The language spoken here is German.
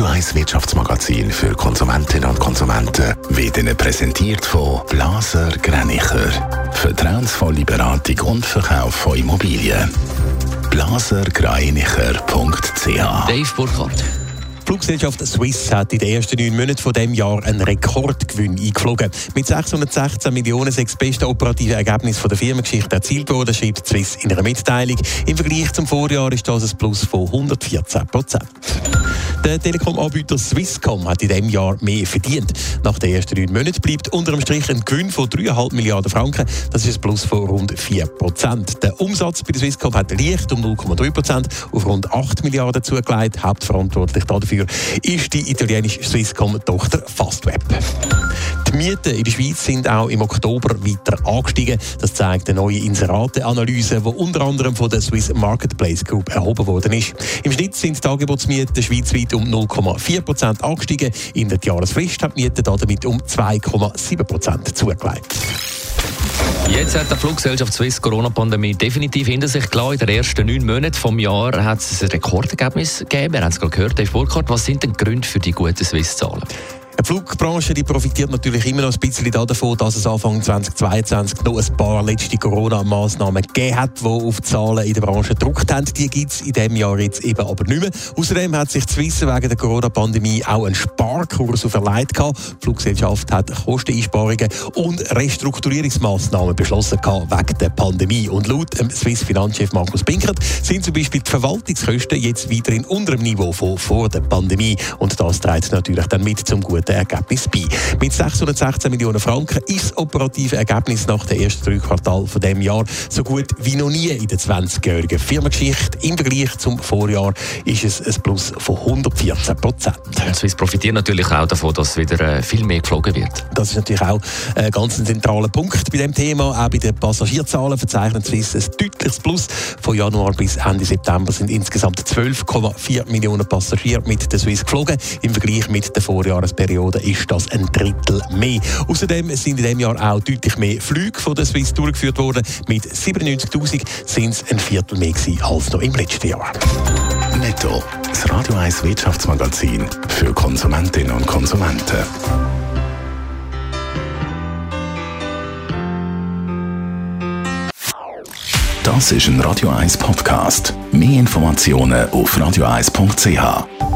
Radio 1 Wirtschaftsmagazin für Konsumentinnen und Konsumenten wird Ihnen präsentiert von Blaser Greinicher. Vertrauensvolle Beratung und Verkauf von Immobilien. blasergreinicher.ch Dave Burkhardt. Fluggesellschaft Swiss hat in den ersten neun Monaten von dem Jahr einen Rekordgewinn eingeflogen. Mit 616 Millionen sechs beste operative Ergebnis der Firmengeschichte erzielt worden, schreibt Swiss in einer Mitteilung. Im Vergleich zum Vorjahr ist das ein Plus von 114 Prozent. Der Telekom-Anbieter Swisscom hat in diesem Jahr mehr verdient. Nach den ersten neun Monaten bleibt unter dem Strich ein Gewinn von 3,5 Milliarden Franken. Das ist ein Plus von rund 4 Prozent. Der Umsatz bei der Swisscom hat leicht um 0,3 Prozent auf rund 8 Milliarden zugelegt. Hauptverantwortlich dafür ist die italienische Swisscom-Tochter Fastweb. Die Mieten in der Schweiz sind auch im Oktober weiter angestiegen. Das zeigt eine neue Inserate-Analyse, die unter anderem von der Swiss Marketplace Group erhoben worden ist. Im Schnitt sind die Angebotsmieten schweizweit um 0,4 Prozent angestiegen. In der Jahresfrist hat die Miete damit um 2,7 Prozent zugelegt. Jetzt hat die Fluggesellschaft Swiss Corona-Pandemie definitiv hinter sich gelassen. In den ersten neun Monaten des Jahres hat es ein Rekordergebnis gegeben. Wir haben es gerade gehört, Dave Burkhardt. Was sind denn die Gründe für die guten Swiss-Zahlen? Die Flugbranche die profitiert natürlich immer noch ein bisschen davon, dass es Anfang 2022 noch ein paar letzte Corona-Massnahmen gegeben hat, die auf die Zahlen in der Branche gedruckt haben. Die gibt es in diesem Jahr jetzt eben aber nicht mehr. Außerdem hat sich Swiss wegen der Corona-Pandemie auch einen Sparkurs auferlegt. Die Fluggesellschaft hat Kosteneinsparungen und Restrukturierungsmaßnahmen beschlossen wegen der Pandemie. Und laut dem Swiss-Finanzchef Markus Binkert sind zum Beispiel die Verwaltungskosten jetzt weiterhin unter dem Niveau von vor der Pandemie. Und das trägt natürlich dann mit zum guten Ergebnis bei. Mit 616 Millionen Franken ist das operative Ergebnis nach den ersten drei Quartalen von dem Jahr so gut wie noch nie in der 20-jährigen Firmengeschichte. Im Vergleich zum Vorjahr ist es ein Plus von 114 Prozent. Swiss profitiert natürlich auch davon, dass wieder äh, viel mehr geflogen wird. Das ist natürlich auch ein ganz zentraler Punkt bei dem Thema. Auch bei den Passagierzahlen verzeichnet Swiss ein deutliches Plus. Von Januar bis Ende September sind insgesamt 12,4 Millionen Passagiere mit der Swiss geflogen. Im Vergleich mit der Vorjahresperiode Periode ist das ein Drittel mehr. Außerdem sind in diesem Jahr auch deutlich mehr Flüge von der Swiss durchgeführt worden. Mit 97.000 sind es ein Viertel mehr als noch im letzten Jahr. Netto, das Radio 1 Wirtschaftsmagazin für Konsumentinnen und Konsumenten. Das ist ein Radio 1 Podcast. Mehr Informationen auf radio1.ch.